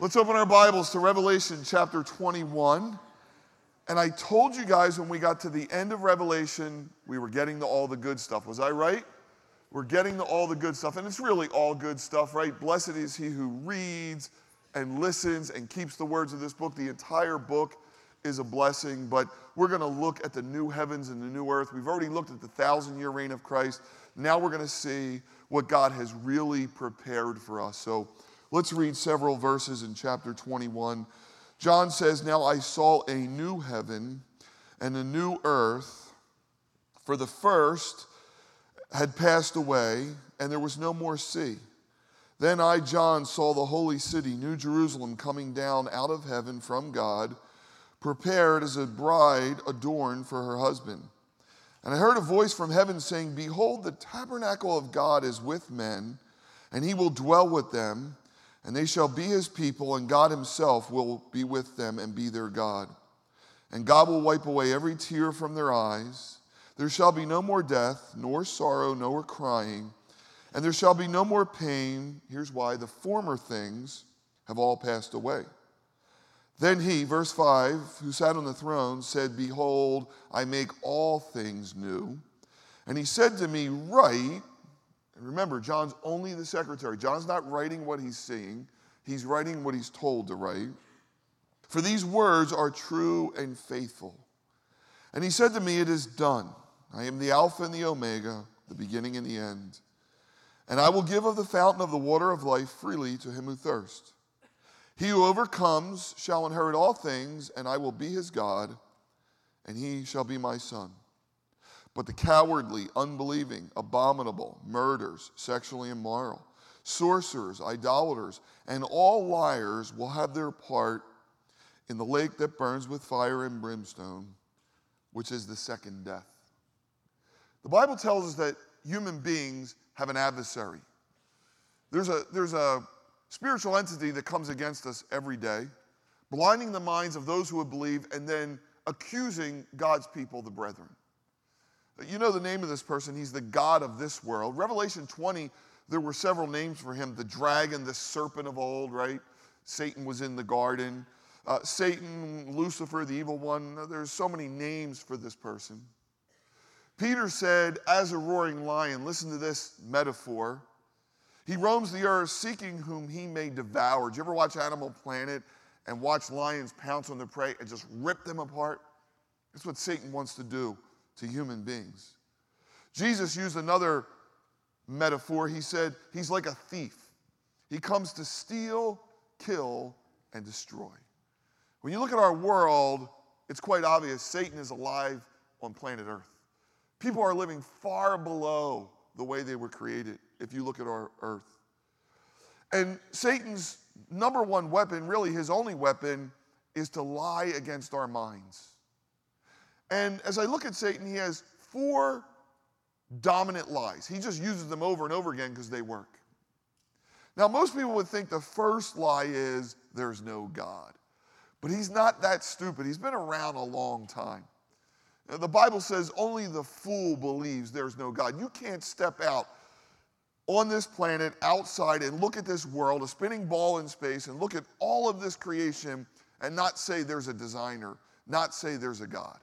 Let's open our Bibles to Revelation chapter 21. And I told you guys when we got to the end of Revelation, we were getting to all the good stuff. Was I right? We're getting to all the good stuff. And it's really all good stuff, right? Blessed is he who reads and listens and keeps the words of this book. The entire book is a blessing, but we're going to look at the new heavens and the new earth. We've already looked at the thousand year reign of Christ. Now we're going to see what God has really prepared for us. So let's read several verses in chapter 21. John says, Now I saw a new heaven and a new earth, for the first had passed away, and there was no more sea. Then I, John, saw the holy city, New Jerusalem, coming down out of heaven from God prepared as a bride adorned for her husband. And I heard a voice from heaven saying, Behold, the tabernacle of God is with men, and he will dwell with them, and they shall be his people, and God himself will be with them and be their God. And God will wipe away every tear from their eyes. There shall be no more death, nor sorrow, nor crying, and there shall be no more pain. Here's why the former things have all passed away. Then he, verse 5, who sat on the throne, said, Behold, I make all things new. And he said to me, Write. And remember, John's only the secretary. John's not writing what he's seeing, he's writing what he's told to write. For these words are true and faithful. And he said to me, It is done. I am the Alpha and the Omega, the beginning and the end. And I will give of the fountain of the water of life freely to him who thirsts. He who overcomes shall inherit all things, and I will be his God, and he shall be my son. But the cowardly, unbelieving, abominable, murderers, sexually immoral, sorcerers, idolaters, and all liars will have their part in the lake that burns with fire and brimstone, which is the second death. The Bible tells us that human beings have an adversary. There's a, there's a spiritual entity that comes against us every day, blinding the minds of those who would believe, and then accusing God's people, the brethren. You know the name of this person. He's the God of this world. Revelation 20, there were several names for him the dragon, the serpent of old, right? Satan was in the garden. Uh, Satan, Lucifer, the evil one. There's so many names for this person. Peter said, as a roaring lion, listen to this metaphor. He roams the earth seeking whom he may devour. Did you ever watch Animal Planet and watch lions pounce on their prey and just rip them apart? That's what Satan wants to do to human beings. Jesus used another metaphor. He said, He's like a thief. He comes to steal, kill, and destroy. When you look at our world, it's quite obvious Satan is alive on planet Earth. People are living far below the way they were created if you look at our earth. And Satan's number one weapon, really his only weapon, is to lie against our minds. And as I look at Satan, he has four dominant lies. He just uses them over and over again because they work. Now, most people would think the first lie is there's no God. But he's not that stupid. He's been around a long time. The Bible says only the fool believes there's no God. You can't step out on this planet outside and look at this world, a spinning ball in space, and look at all of this creation and not say there's a designer, not say there's a God.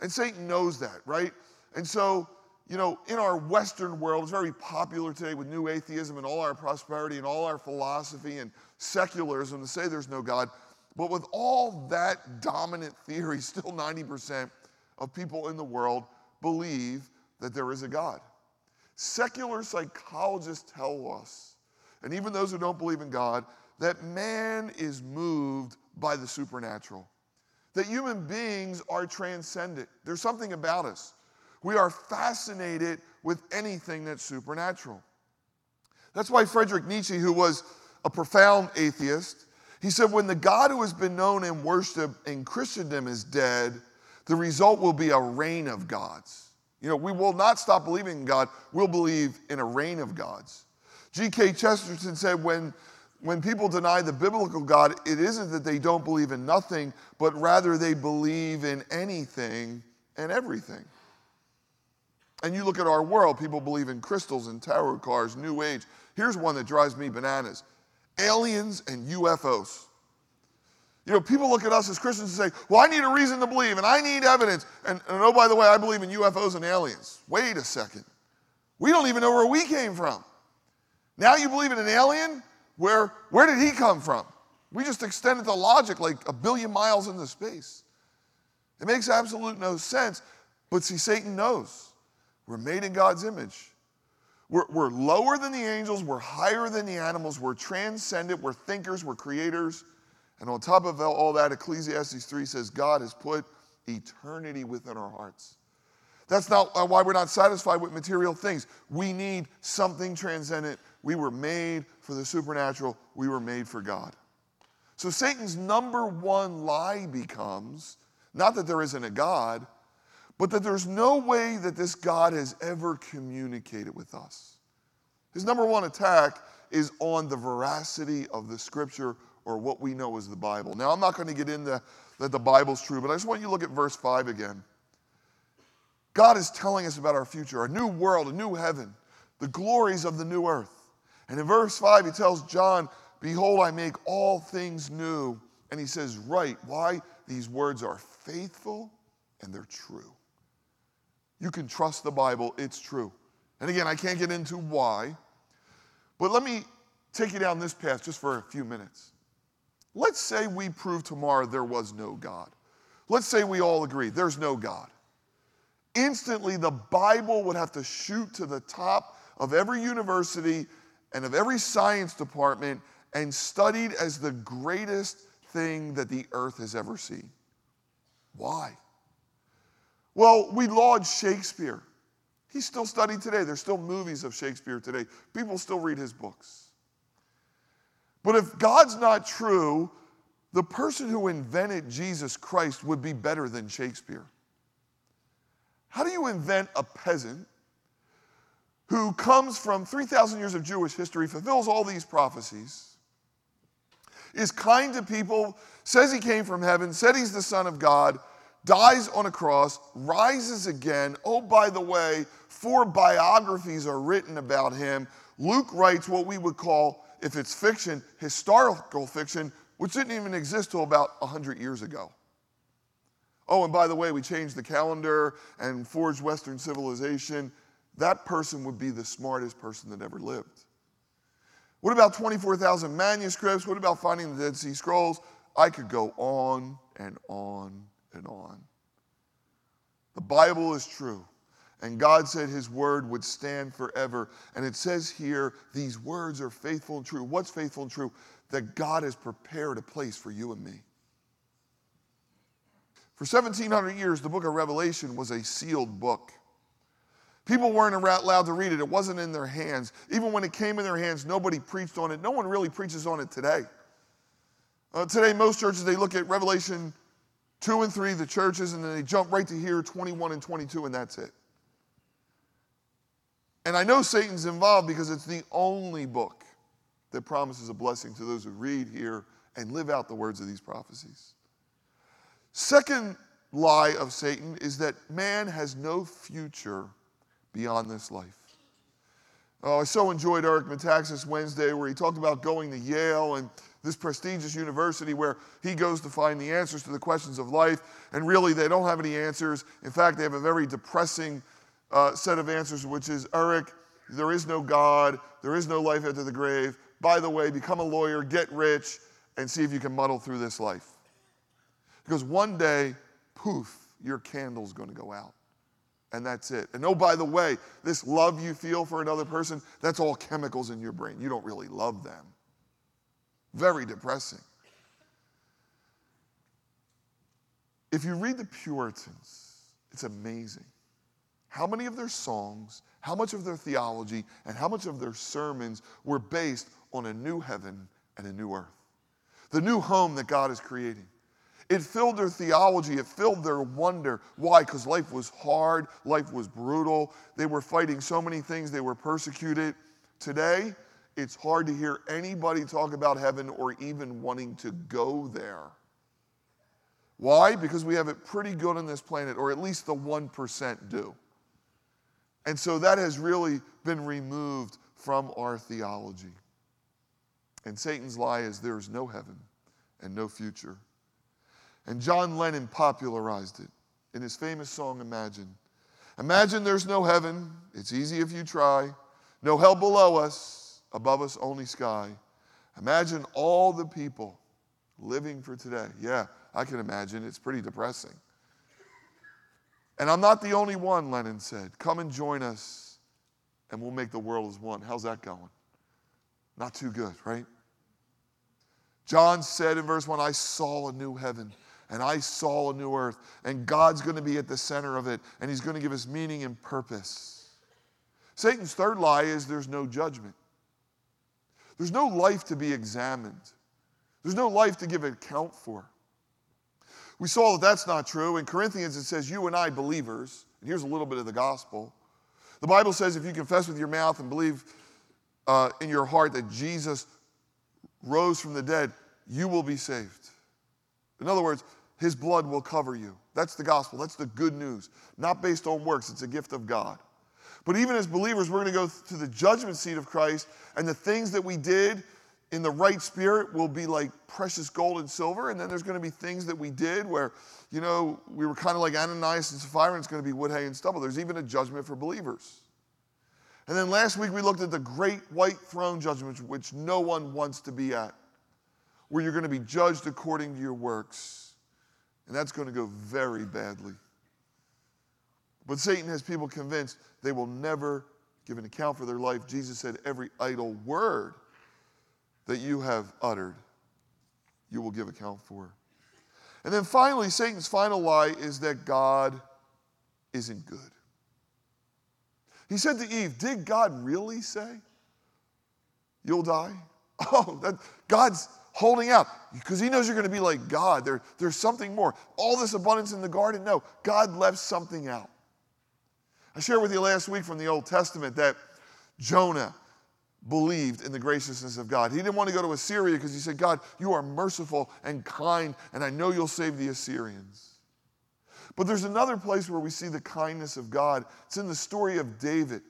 And Satan knows that, right? And so, you know, in our Western world, it's very popular today with new atheism and all our prosperity and all our philosophy and secularism to say there's no God. But with all that dominant theory, still 90% of people in the world believe that there is a God. Secular psychologists tell us, and even those who don't believe in God, that man is moved by the supernatural. That human beings are transcendent. There's something about us. We are fascinated with anything that's supernatural. That's why Friedrich Nietzsche, who was a profound atheist, he said, When the God who has been known and worshiped in Christendom is dead, the result will be a reign of gods. You know, we will not stop believing in God. We'll believe in a reign of gods. G.K. Chesterton said when, when people deny the biblical God, it isn't that they don't believe in nothing, but rather they believe in anything and everything. And you look at our world, people believe in crystals and tarot cards, new age. Here's one that drives me bananas aliens and UFOs. You know, people look at us as Christians and say, well, I need a reason to believe and I need evidence. And, and oh, by the way, I believe in UFOs and aliens. Wait a second. We don't even know where we came from. Now you believe in an alien? Where, where did he come from? We just extended the logic like a billion miles into space. It makes absolute no sense. But see, Satan knows we're made in God's image. We're, we're lower than the angels, we're higher than the animals, we're transcendent, we're thinkers, we're creators. And on top of all that, Ecclesiastes 3 says God has put eternity within our hearts. That's not uh, why we're not satisfied with material things. We need something transcendent. We were made for the supernatural, we were made for God. So Satan's number one lie becomes not that there isn't a God, but that there's no way that this God has ever communicated with us. His number one attack is on the veracity of the scripture or what we know as the Bible. Now, I'm not going to get into that the Bible's true, but I just want you to look at verse 5 again. God is telling us about our future, a new world, a new heaven, the glories of the new earth. And in verse 5, he tells John, Behold, I make all things new. And he says, Write. Why? These words are faithful and they're true. You can trust the Bible, it's true. And again, I can't get into why, but let me take you down this path just for a few minutes. Let's say we prove tomorrow there was no God. Let's say we all agree there's no God. Instantly, the Bible would have to shoot to the top of every university and of every science department and studied as the greatest thing that the earth has ever seen. Why? Well, we laud Shakespeare. He's still studied today. There's still movies of Shakespeare today. People still read his books. But if God's not true, the person who invented Jesus Christ would be better than Shakespeare. How do you invent a peasant who comes from 3,000 years of Jewish history, fulfills all these prophecies, is kind to people, says he came from heaven, said he's the Son of God, dies on a cross, rises again. Oh, by the way, four biographies are written about him. Luke writes what we would call if it's fiction, historical fiction, which didn't even exist till about 100 years ago. Oh, and by the way, we changed the calendar and forged Western civilization. That person would be the smartest person that ever lived. What about 24,000 manuscripts? What about finding the Dead Sea Scrolls? I could go on and on and on. The Bible is true. And God said his word would stand forever. And it says here, these words are faithful and true. What's faithful and true? That God has prepared a place for you and me. For 1700 years, the book of Revelation was a sealed book. People weren't allowed to read it, it wasn't in their hands. Even when it came in their hands, nobody preached on it. No one really preaches on it today. Uh, today, most churches, they look at Revelation 2 and 3, the churches, and then they jump right to here, 21 and 22, and that's it. And I know Satan's involved because it's the only book that promises a blessing to those who read, hear, and live out the words of these prophecies. Second lie of Satan is that man has no future beyond this life. Oh, I so enjoyed Eric Metaxas Wednesday where he talked about going to Yale and this prestigious university where he goes to find the answers to the questions of life. And really, they don't have any answers. In fact, they have a very depressing uh, set of answers, which is Eric, there is no God, there is no life after the grave. By the way, become a lawyer, get rich, and see if you can muddle through this life. Because one day, poof, your candle's going to go out. And that's it. And oh, by the way, this love you feel for another person, that's all chemicals in your brain. You don't really love them. Very depressing. If you read the Puritans, it's amazing. How many of their songs, how much of their theology, and how much of their sermons were based on a new heaven and a new earth? The new home that God is creating. It filled their theology, it filled their wonder. Why? Because life was hard, life was brutal. They were fighting so many things, they were persecuted. Today, it's hard to hear anybody talk about heaven or even wanting to go there. Why? Because we have it pretty good on this planet, or at least the 1% do. And so that has really been removed from our theology. And Satan's lie is there is no heaven and no future. And John Lennon popularized it in his famous song, Imagine. Imagine there's no heaven, it's easy if you try. No hell below us, above us only sky. Imagine all the people living for today. Yeah, I can imagine. It's pretty depressing. And I'm not the only one, Lennon said. Come and join us, and we'll make the world as one. How's that going? Not too good, right? John said in verse 1 I saw a new heaven and I saw a new earth, and God's going to be at the center of it, and He's going to give us meaning and purpose. Satan's third lie is there's no judgment. There's no life to be examined. There's no life to give account for. We saw that that's not true. In Corinthians, it says, You and I, believers, and here's a little bit of the gospel. The Bible says, if you confess with your mouth and believe uh, in your heart that Jesus rose from the dead, you will be saved. In other words, his blood will cover you. That's the gospel. That's the good news. Not based on works, it's a gift of God. But even as believers, we're going to go to the judgment seat of Christ, and the things that we did in the right spirit will be like precious gold and silver. And then there's going to be things that we did where, you know, we were kind of like Ananias and Sapphira, and it's going to be wood, hay, and stubble. There's even a judgment for believers. And then last week we looked at the great white throne judgment, which no one wants to be at, where you're going to be judged according to your works. And that's going to go very badly. But Satan has people convinced they will never give an account for their life. Jesus said, Every idle word that you have uttered, you will give account for. And then finally, Satan's final lie is that God isn't good. He said to Eve, Did God really say you'll die? Oh, that, God's holding out because he knows you're going to be like God. There, there's something more. All this abundance in the garden, no, God left something out. I shared with you last week from the Old Testament that Jonah believed in the graciousness of God. He didn't want to go to Assyria because he said, God, you are merciful and kind, and I know you'll save the Assyrians. But there's another place where we see the kindness of God. It's in the story of David.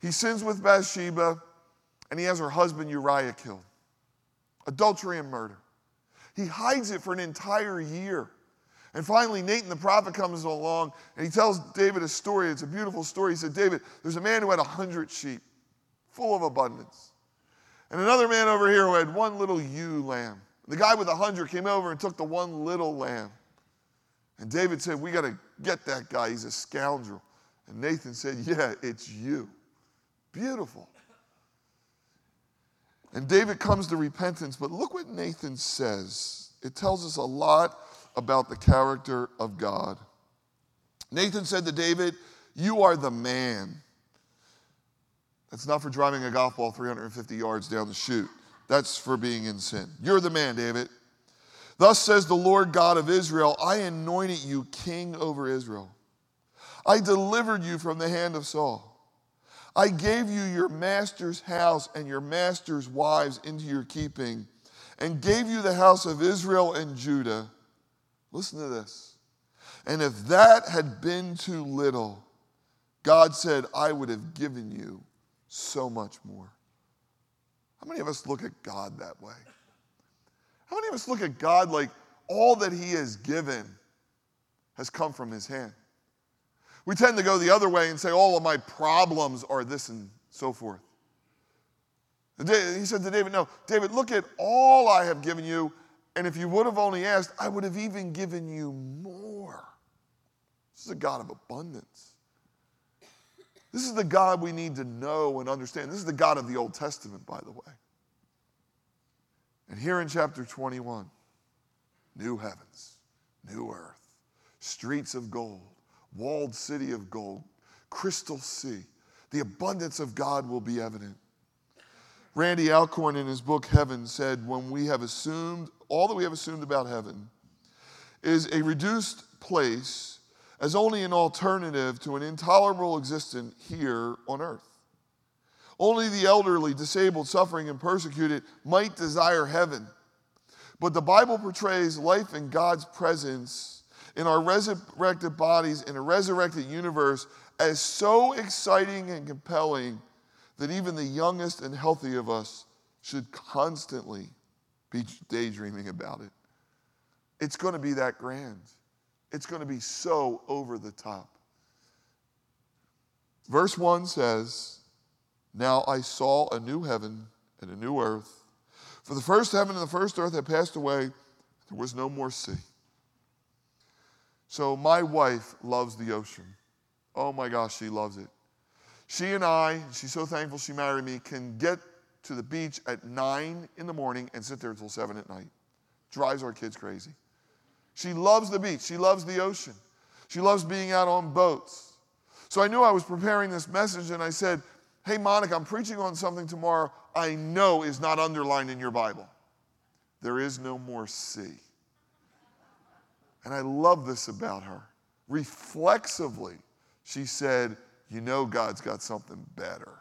He sins with Bathsheba, and he has her husband Uriah killed adultery and murder. He hides it for an entire year. And finally, Nathan the prophet comes along and he tells David a story. It's a beautiful story. He said, David, there's a man who had a hundred sheep, full of abundance. And another man over here who had one little ewe lamb. The guy with a hundred came over and took the one little lamb. And David said, We got to get that guy. He's a scoundrel. And Nathan said, Yeah, it's you. Beautiful. And David comes to repentance, but look what Nathan says. It tells us a lot about the character of God. Nathan said to David, You are the man. That's not for driving a golf ball 350 yards down the chute. That's for being in sin. You're the man, David. Thus says the Lord God of Israel I anointed you king over Israel. I delivered you from the hand of Saul. I gave you your master's house and your master's wives into your keeping, and gave you the house of Israel and Judah. Listen to this. And if that had been too little, God said, I would have given you so much more. How many of us look at God that way? How many of us look at God like all that He has given has come from His hand? We tend to go the other way and say, oh, all of my problems are this and so forth. He said to David, No, David, look at all I have given you, and if you would have only asked, I would have even given you more. This is a God of abundance. This is the God we need to know and understand. This is the God of the Old Testament, by the way. And here in chapter 21, new heavens, new earth, streets of gold, walled city of gold, crystal sea. The abundance of God will be evident. Randy Alcorn, in his book Heaven, said, When we have assumed, all that we have assumed about heaven is a reduced place as only an alternative to an intolerable existence here on earth. Only the elderly, disabled, suffering, and persecuted might desire heaven. But the Bible portrays life in God's presence in our resurrected bodies in a resurrected universe as so exciting and compelling that even the youngest and healthy of us should constantly be daydreaming about it. It's going to be that grand. It's going to be so over the top. Verse 1 says, Now I saw a new heaven and a new earth. For the first heaven and the first earth had passed away, there was no more sea. So my wife loves the ocean. Oh my gosh, she loves it. She and I, she's so thankful she married me, can get to the beach at 9 in the morning and sit there until 7 at night. Drives our kids crazy. She loves the beach. She loves the ocean. She loves being out on boats. So I knew I was preparing this message and I said, Hey, Monica, I'm preaching on something tomorrow I know is not underlined in your Bible. There is no more sea. And I love this about her. Reflexively, she said, You know, God's got something better.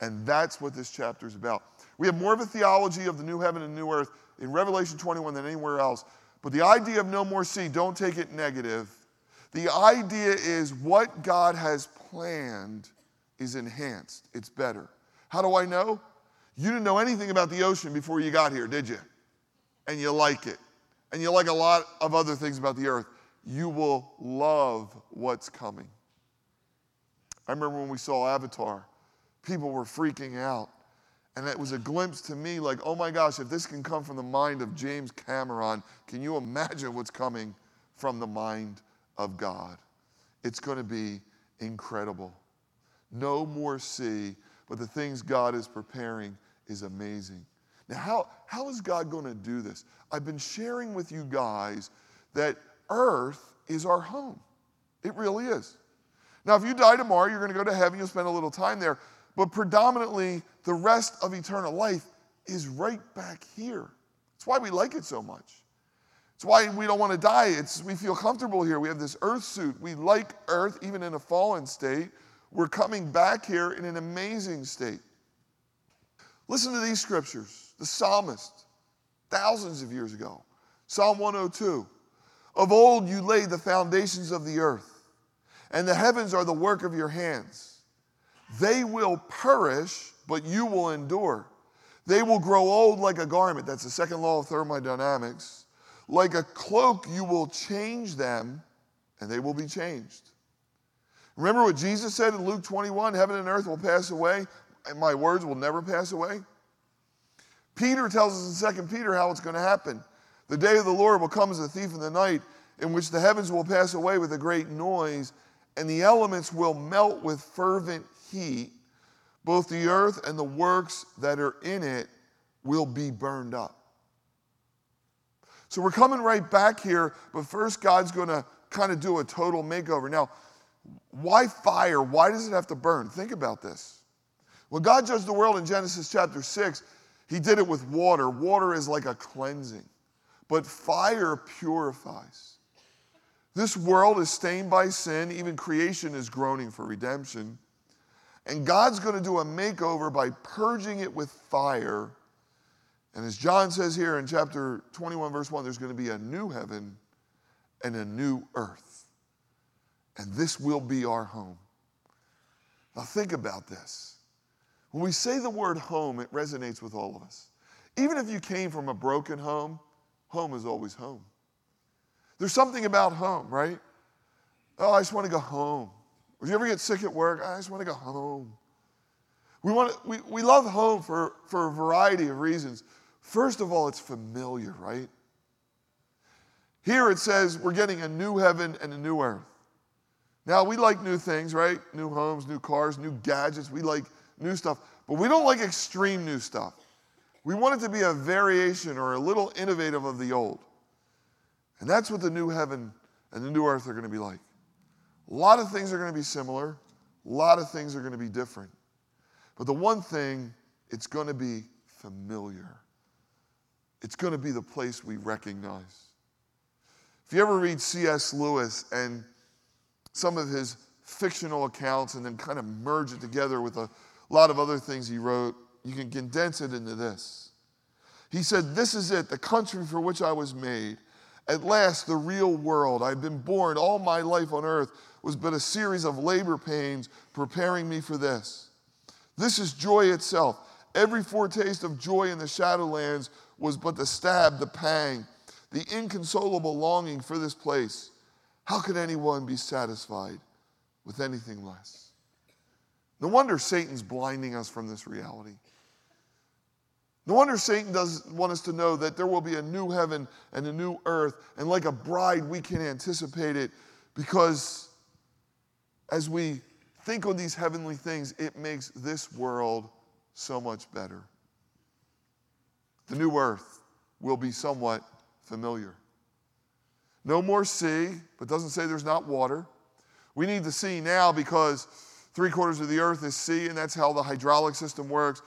And that's what this chapter is about. We have more of a theology of the new heaven and new earth in Revelation 21 than anywhere else. But the idea of no more sea, don't take it negative. The idea is what God has planned is enhanced, it's better. How do I know? You didn't know anything about the ocean before you got here, did you? And you like it. And you like a lot of other things about the earth. You will love what's coming. I remember when we saw Avatar, people were freaking out. And it was a glimpse to me like, oh my gosh, if this can come from the mind of James Cameron, can you imagine what's coming from the mind of God? It's going to be incredible. No more sea, but the things God is preparing is amazing. Now, how, how is God going to do this? I've been sharing with you guys that earth is our home. It really is. Now, if you die tomorrow, you're going to go to heaven, you'll spend a little time there, but predominantly the rest of eternal life is right back here. That's why we like it so much. It's why we don't want to die. It's, we feel comfortable here. We have this earth suit. We like earth, even in a fallen state. We're coming back here in an amazing state. Listen to these scriptures. The psalmist, thousands of years ago, Psalm 102. Of old you laid the foundations of the earth, and the heavens are the work of your hands. They will perish, but you will endure. They will grow old like a garment. That's the second law of thermodynamics. Like a cloak, you will change them, and they will be changed. Remember what Jesus said in Luke 21 Heaven and earth will pass away, and my words will never pass away? Peter tells us in 2 Peter how it's going to happen. The day of the Lord will come as a thief in the night, in which the heavens will pass away with a great noise, and the elements will melt with fervent heat. Both the earth and the works that are in it will be burned up. So we're coming right back here, but first God's going to kind of do a total makeover. Now, why fire? Why does it have to burn? Think about this. When God judged the world in Genesis chapter 6, he did it with water. Water is like a cleansing, but fire purifies. This world is stained by sin. Even creation is groaning for redemption. And God's going to do a makeover by purging it with fire. And as John says here in chapter 21, verse 1, there's going to be a new heaven and a new earth and this will be our home. Now, think about this. When we say the word home, it resonates with all of us. Even if you came from a broken home, home is always home. There's something about home, right? Oh, I just want to go home. Or you ever get sick at work? I just want to go home. We, want to, we, we love home for, for a variety of reasons. First of all, it's familiar, right? Here it says we're getting a new heaven and a new earth. Now, we like new things, right? New homes, new cars, new gadgets. We like new stuff, but we don't like extreme new stuff. We want it to be a variation or a little innovative of the old. And that's what the new heaven and the new earth are going to be like. A lot of things are going to be similar, a lot of things are going to be different. But the one thing, it's going to be familiar. It's going to be the place we recognize. If you ever read C.S. Lewis and some of his fictional accounts and then kind of merge it together with a lot of other things he wrote, you can condense it into this. He said, This is it, the country for which I was made. At last, the real world. I've been born all my life on earth was but a series of labor pains preparing me for this. This is joy itself. Every foretaste of joy in the shadowlands was but the stab, the pang, the inconsolable longing for this place. How could anyone be satisfied with anything less? No wonder Satan's blinding us from this reality. No wonder Satan doesn't want us to know that there will be a new heaven and a new earth, and like a bride, we can anticipate it because as we think on these heavenly things, it makes this world so much better. The new earth will be somewhat familiar. No more sea, but doesn't say there's not water. We need the sea now because three quarters of the earth is sea, and that's how the hydraulic system works.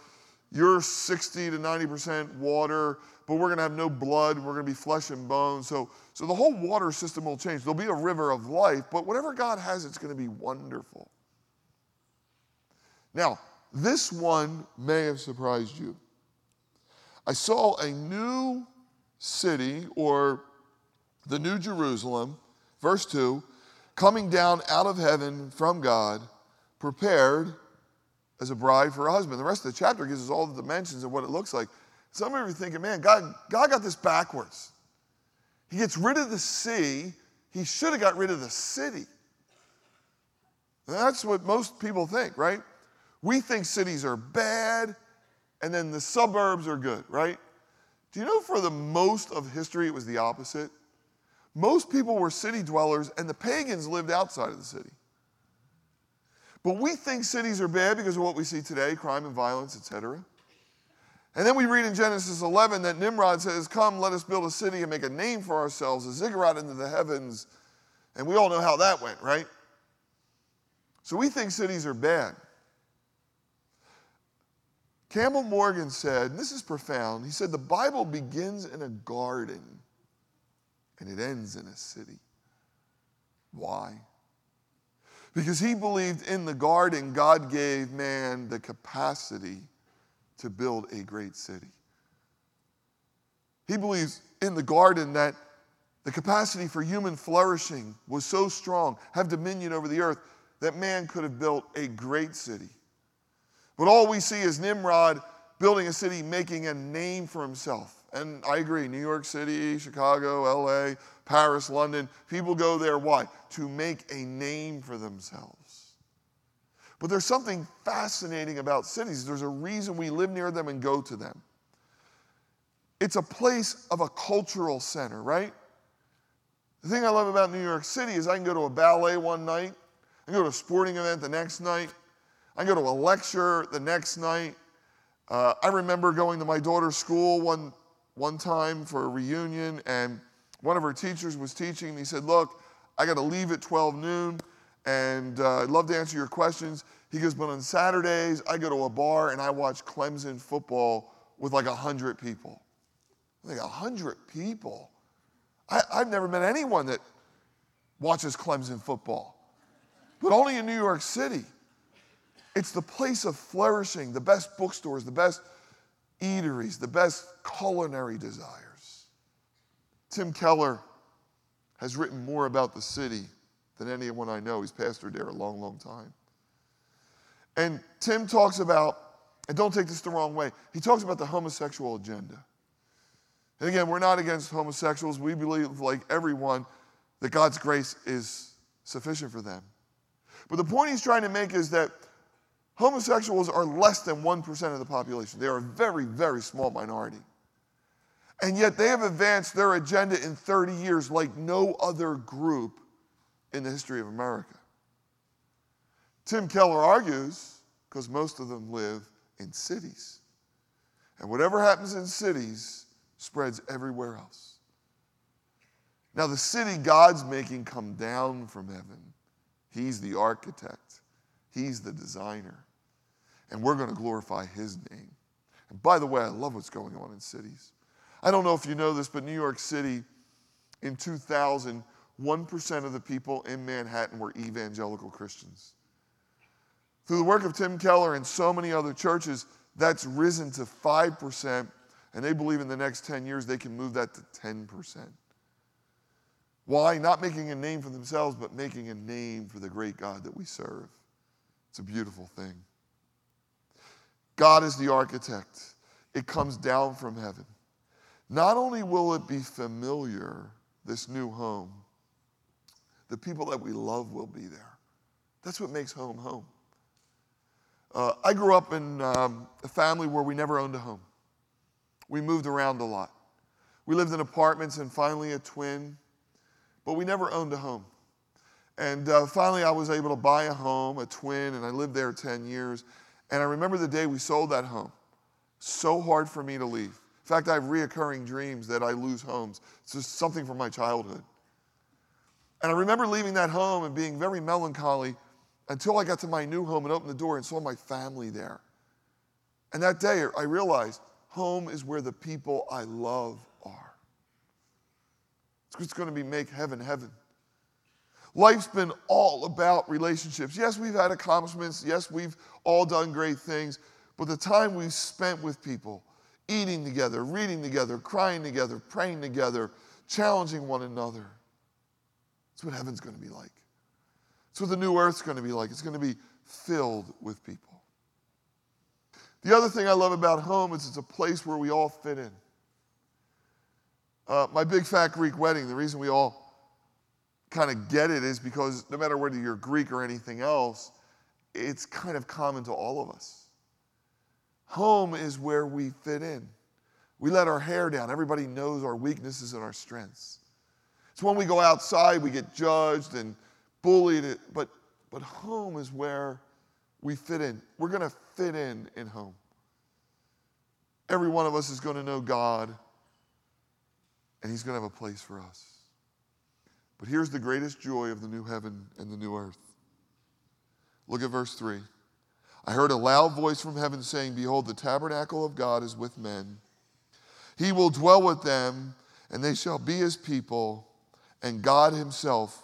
You're 60 to 90% water, but we're going to have no blood. We're going to be flesh and bone. So, so the whole water system will change. There'll be a river of life, but whatever God has, it's going to be wonderful. Now, this one may have surprised you. I saw a new city, or the New Jerusalem, verse 2, coming down out of heaven from God, prepared as a bride for her husband. The rest of the chapter gives us all the dimensions of what it looks like. Some of you are thinking, man, God, God got this backwards. He gets rid of the sea, he should have got rid of the city. That's what most people think, right? We think cities are bad and then the suburbs are good, right? Do you know for the most of history it was the opposite? Most people were city dwellers and the pagans lived outside of the city. But we think cities are bad because of what we see today crime and violence, etc. And then we read in Genesis 11 that Nimrod says, Come, let us build a city and make a name for ourselves, a ziggurat into the heavens. And we all know how that went, right? So we think cities are bad. Campbell Morgan said, and this is profound, he said, The Bible begins in a garden and it ends in a city. Why? Because he believed in the garden, God gave man the capacity to build a great city. He believes in the garden that the capacity for human flourishing was so strong, have dominion over the earth, that man could have built a great city. But all we see is Nimrod building a city, making a name for himself. And I agree, New York City, Chicago, LA, Paris, London, people go there. Why? To make a name for themselves. But there's something fascinating about cities. There's a reason we live near them and go to them. It's a place of a cultural center, right? The thing I love about New York City is I can go to a ballet one night, I can go to a sporting event the next night, I can go to a lecture the next night. Uh, I remember going to my daughter's school one one time for a reunion, and one of her teachers was teaching, and he said, Look, I got to leave at 12 noon, and uh, I'd love to answer your questions. He goes, But on Saturdays, I go to a bar and I watch Clemson football with like 100 people. Like 100 people? I, I've never met anyone that watches Clemson football, but only in New York City. It's the place of flourishing, the best bookstores, the best eateries, the best culinary desires. Tim Keller has written more about the city than anyone I know. He's pastored there a long, long time. And Tim talks about, and don't take this the wrong way, he talks about the homosexual agenda. And again, we're not against homosexuals. We believe, like everyone, that God's grace is sufficient for them. But the point he's trying to make is that homosexuals are less than 1% of the population. They are a very, very small minority. And yet they have advanced their agenda in 30 years like no other group in the history of America. Tim Keller argues, because most of them live in cities. And whatever happens in cities spreads everywhere else. Now, the city God's making come down from heaven. He's the architect, He's the designer and we're going to glorify his name. And by the way, I love what's going on in cities. I don't know if you know this, but New York City in 2000, 1% of the people in Manhattan were evangelical Christians. Through the work of Tim Keller and so many other churches, that's risen to 5%, and they believe in the next 10 years they can move that to 10%. Why? Not making a name for themselves, but making a name for the great God that we serve. It's a beautiful thing. God is the architect, it comes down from heaven. Not only will it be familiar, this new home, the people that we love will be there. That's what makes home home. Uh, I grew up in um, a family where we never owned a home. We moved around a lot. We lived in apartments and finally a twin, but we never owned a home. And uh, finally, I was able to buy a home, a twin, and I lived there 10 years. And I remember the day we sold that home. So hard for me to leave. In fact, I have reoccurring dreams that I lose homes. It's just something from my childhood. And I remember leaving that home and being very melancholy until I got to my new home and opened the door and saw my family there. And that day, I realized home is where the people I love are. It's going to be make heaven heaven. Life's been all about relationships. Yes, we've had accomplishments. Yes, we've all done great things. But the time we've spent with people, eating together, reading together, crying together, praying together, challenging one another, that's what heaven's going to be like. It's what the new earth's going to be like. It's going to be filled with people. The other thing I love about home is it's a place where we all fit in. Uh, my big fat Greek wedding, the reason we all kind of get it is because no matter whether you're Greek or anything else, it's kind of common to all of us. Home is where we fit in. We let our hair down. Everybody knows our weaknesses and our strengths. It's when we go outside, we get judged and bullied. But, but home is where we fit in. We're going to fit in in home. Every one of us is going to know God, and He's going to have a place for us. But here's the greatest joy of the new heaven and the new earth. Look at verse 3. I heard a loud voice from heaven saying, Behold, the tabernacle of God is with men. He will dwell with them, and they shall be his people, and God himself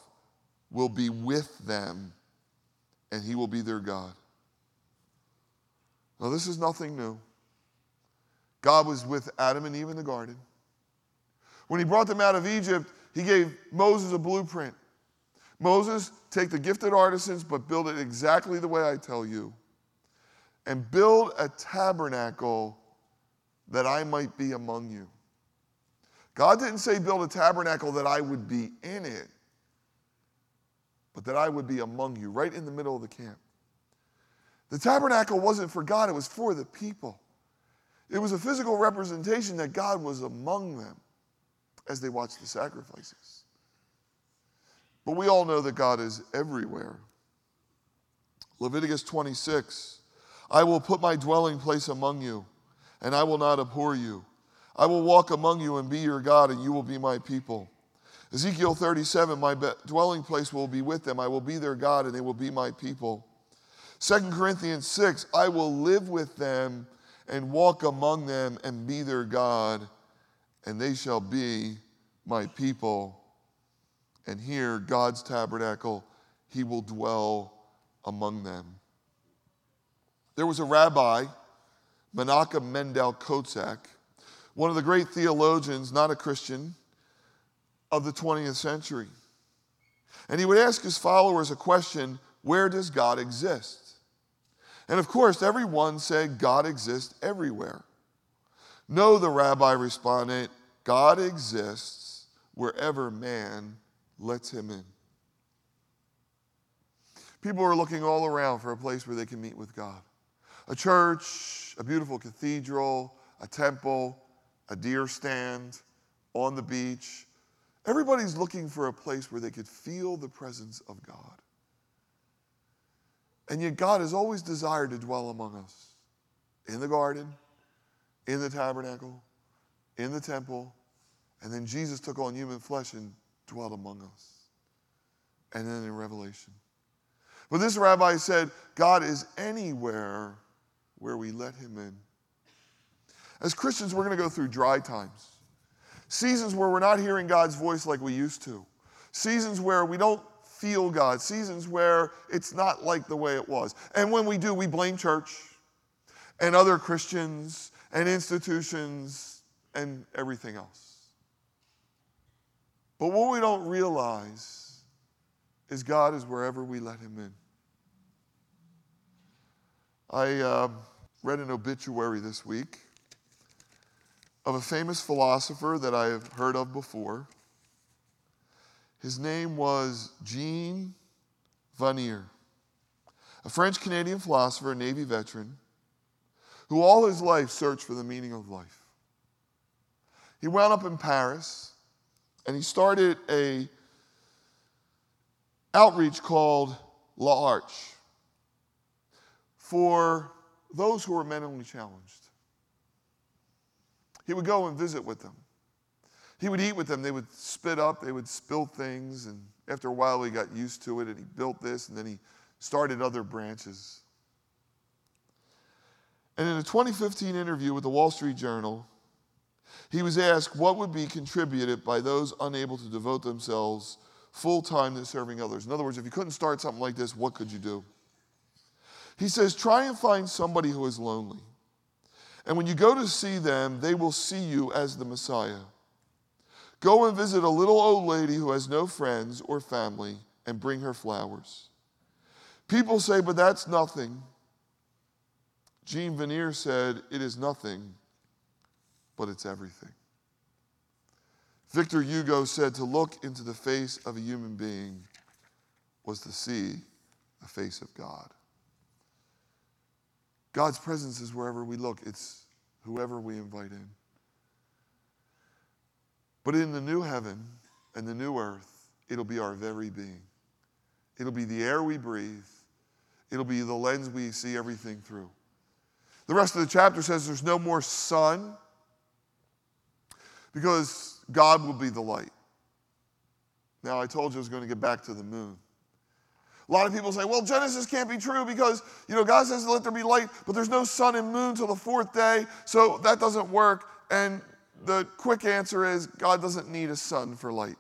will be with them, and he will be their God. Now, this is nothing new. God was with Adam and Eve in the garden. When he brought them out of Egypt, he gave Moses a blueprint. Moses, take the gifted artisans, but build it exactly the way I tell you. And build a tabernacle that I might be among you. God didn't say build a tabernacle that I would be in it, but that I would be among you, right in the middle of the camp. The tabernacle wasn't for God, it was for the people. It was a physical representation that God was among them as they watch the sacrifices. But we all know that God is everywhere. Leviticus 26 I will put my dwelling place among you, and I will not abhor you. I will walk among you and be your God, and you will be my people. Ezekiel 37 My dwelling place will be with them. I will be their God, and they will be my people. 2 Corinthians 6 I will live with them and walk among them and be their God and they shall be my people. And here, God's tabernacle, he will dwell among them. There was a rabbi, Menachem Mendel Kotzak, one of the great theologians, not a Christian, of the 20th century. And he would ask his followers a question where does God exist? And of course, everyone said God exists everywhere. No, the rabbi responded, God exists wherever man lets him in. People are looking all around for a place where they can meet with God a church, a beautiful cathedral, a temple, a deer stand, on the beach. Everybody's looking for a place where they could feel the presence of God. And yet, God has always desired to dwell among us in the garden, in the tabernacle, in the temple, and then Jesus took on human flesh and dwelt among us. And then in Revelation. But this rabbi said, God is anywhere where we let him in. As Christians, we're going to go through dry times, seasons where we're not hearing God's voice like we used to, seasons where we don't feel God, seasons where it's not like the way it was. And when we do, we blame church and other Christians and institutions and everything else. But what we don't realize is God is wherever we let Him in. I, uh, read an obituary this week of a famous philosopher that I have heard of before. His name was Jean Vanier, a French Canadian philosopher, Navy veteran, who all his life searched for the meaning of life. He wound up in Paris and he started a outreach called L'Arche for those who were mentally challenged. He would go and visit with them. He would eat with them. They would spit up, they would spill things, and after a while he got used to it and he built this and then he started other branches. And in a 2015 interview with the Wall Street Journal, he was asked what would be contributed by those unable to devote themselves full time to serving others. In other words, if you couldn't start something like this, what could you do? He says, try and find somebody who is lonely. And when you go to see them, they will see you as the Messiah. Go and visit a little old lady who has no friends or family and bring her flowers. People say, but that's nothing. Jean Vanier said, it is nothing, but it's everything. Victor Hugo said, to look into the face of a human being was to see the face of God. God's presence is wherever we look, it's whoever we invite in. But in the new heaven and the new earth, it'll be our very being. It'll be the air we breathe, it'll be the lens we see everything through. The rest of the chapter says there's no more sun because God will be the light. Now, I told you I was going to get back to the moon. A lot of people say, well, Genesis can't be true because, you know, God says, let there be light, but there's no sun and moon till the fourth day, so that doesn't work. And the quick answer is God doesn't need a sun for light.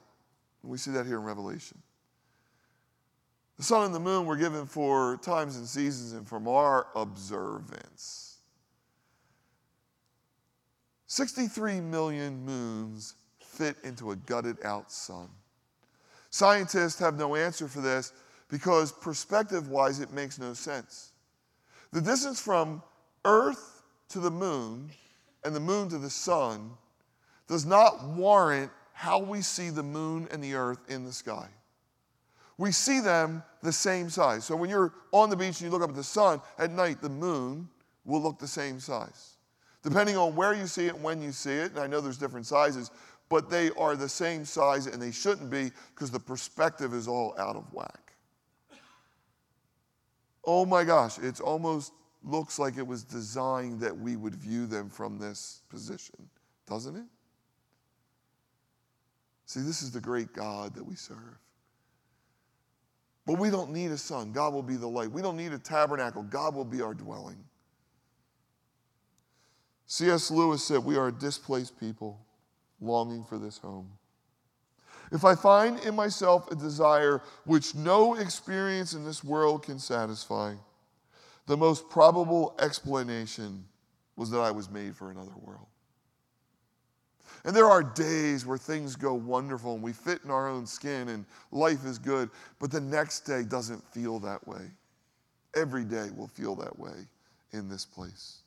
We see that here in Revelation. The sun and the moon were given for times and seasons and from our observance. 63 million moons fit into a gutted out sun. Scientists have no answer for this because perspective wise, it makes no sense. The distance from Earth to the moon and the moon to the sun does not warrant how we see the moon and the earth in the sky. We see them the same size. So when you're on the beach and you look up at the sun, at night the moon will look the same size. Depending on where you see it and when you see it, and I know there's different sizes, but they are the same size and they shouldn't be because the perspective is all out of whack. Oh my gosh, it almost looks like it was designed that we would view them from this position, doesn't it? See, this is the great God that we serve. But we don't need a sun. God will be the light. We don't need a tabernacle. God will be our dwelling. C.S. Lewis said, We are a displaced people longing for this home. If I find in myself a desire which no experience in this world can satisfy, the most probable explanation was that I was made for another world. And there are days where things go wonderful and we fit in our own skin and life is good, but the next day doesn't feel that way. Every day will feel that way in this place.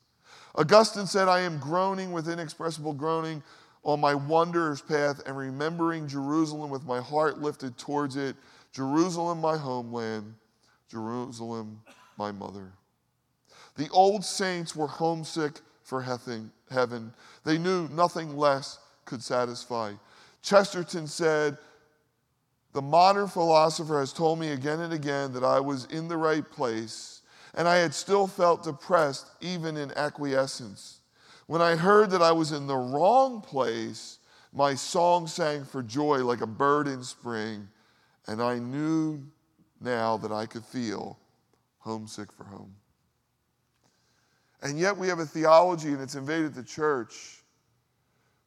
Augustine said, I am groaning with inexpressible groaning on my wanderer's path and remembering Jerusalem with my heart lifted towards it. Jerusalem, my homeland, Jerusalem, my mother. The old saints were homesick for heaven. They knew nothing less could satisfy. Chesterton said, The modern philosopher has told me again and again that I was in the right place, and I had still felt depressed even in acquiescence. When I heard that I was in the wrong place, my song sang for joy like a bird in spring, and I knew now that I could feel homesick for home. And yet we have a theology, and it's invaded the church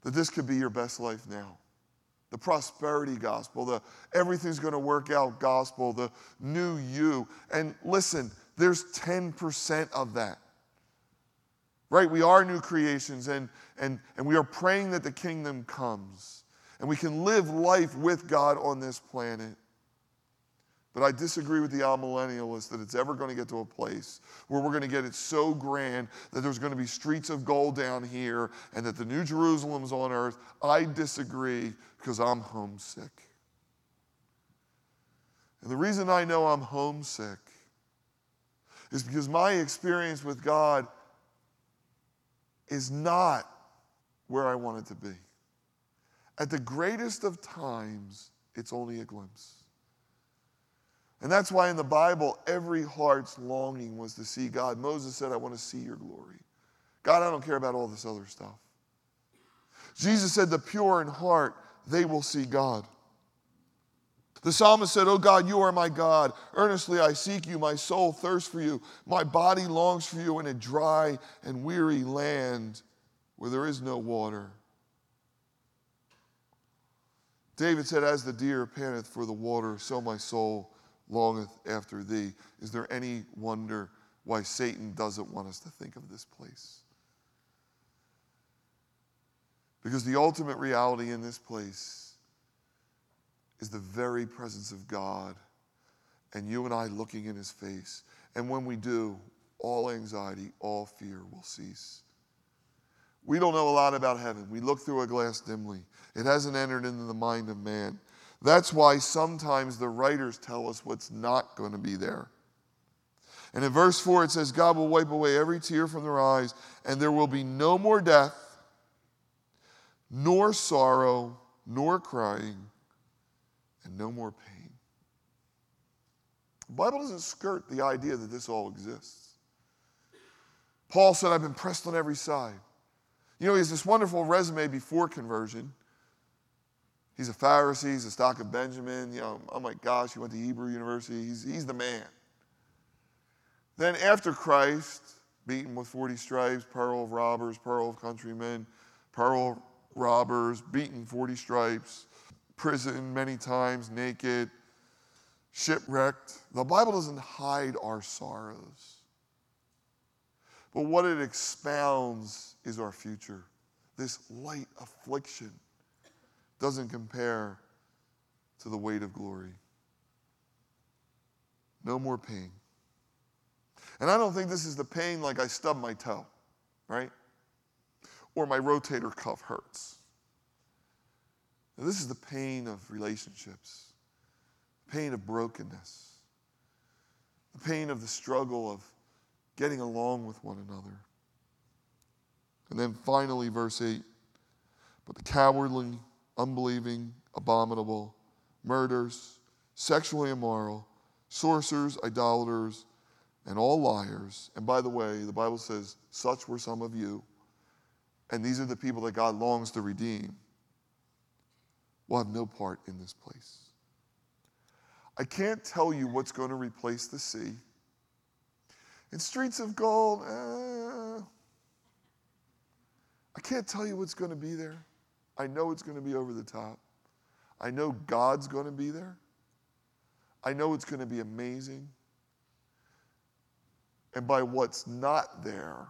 that this could be your best life now. The prosperity gospel, the everything's going to work out gospel, the new you. And listen, there's 10% of that. Right? We are new creations and, and, and we are praying that the kingdom comes and we can live life with God on this planet. But I disagree with the amillennialists that it's ever going to get to a place where we're going to get it so grand that there's going to be streets of gold down here and that the New Jerusalem's on earth. I disagree because I'm homesick. And the reason I know I'm homesick is because my experience with God is not where I want it to be. At the greatest of times, it's only a glimpse. And that's why in the Bible, every heart's longing was to see God. Moses said, I want to see your glory. God, I don't care about all this other stuff. Jesus said, The pure in heart, they will see God. The psalmist said, Oh God, you are my God. Earnestly I seek you. My soul thirsts for you. My body longs for you in a dry and weary land where there is no water. David said, As the deer panteth for the water, so my soul longeth after thee. Is there any wonder why Satan doesn't want us to think of this place? Because the ultimate reality in this place is the very presence of God and you and I looking in his face. And when we do, all anxiety, all fear will cease. We don't know a lot about heaven. We look through a glass dimly. It hasn't entered into the mind of man. That's why sometimes the writers tell us what's not going to be there. And in verse 4, it says, God will wipe away every tear from their eyes, and there will be no more death, nor sorrow, nor crying, and no more pain. The Bible doesn't skirt the idea that this all exists. Paul said, I've been pressed on every side. You know, he has this wonderful resume before conversion. He's a Pharisee, he's a stock of Benjamin. You know, oh my gosh, he went to Hebrew University. He's, he's the man. Then after Christ, beaten with 40 stripes, pearl of robbers, pearl of countrymen, pearl of robbers, beaten 40 stripes, prison many times, naked, shipwrecked. The Bible doesn't hide our sorrows. But what it expounds is our future. This light affliction doesn't compare to the weight of glory. No more pain. And I don't think this is the pain like I stubbed my toe, right? Or my rotator cuff hurts. This is the pain of relationships, the pain of brokenness, the pain of the struggle of getting along with one another. And then finally, verse 8 but the cowardly, unbelieving, abominable, murderers, sexually immoral, sorcerers, idolaters, and all liars. And by the way, the Bible says, such were some of you. And these are the people that God longs to redeem. Will have no part in this place. I can't tell you what's going to replace the sea. And streets of gold, eh, I can't tell you what's going to be there. I know it's going to be over the top. I know God's going to be there. I know it's going to be amazing. And by what's not there,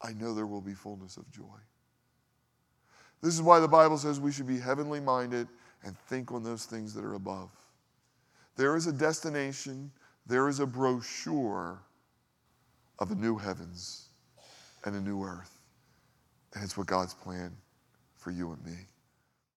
I know there will be fullness of joy. This is why the Bible says we should be heavenly minded and think on those things that are above. There is a destination, there is a brochure of a new heavens and a new earth. And it's what God's plan for you and me.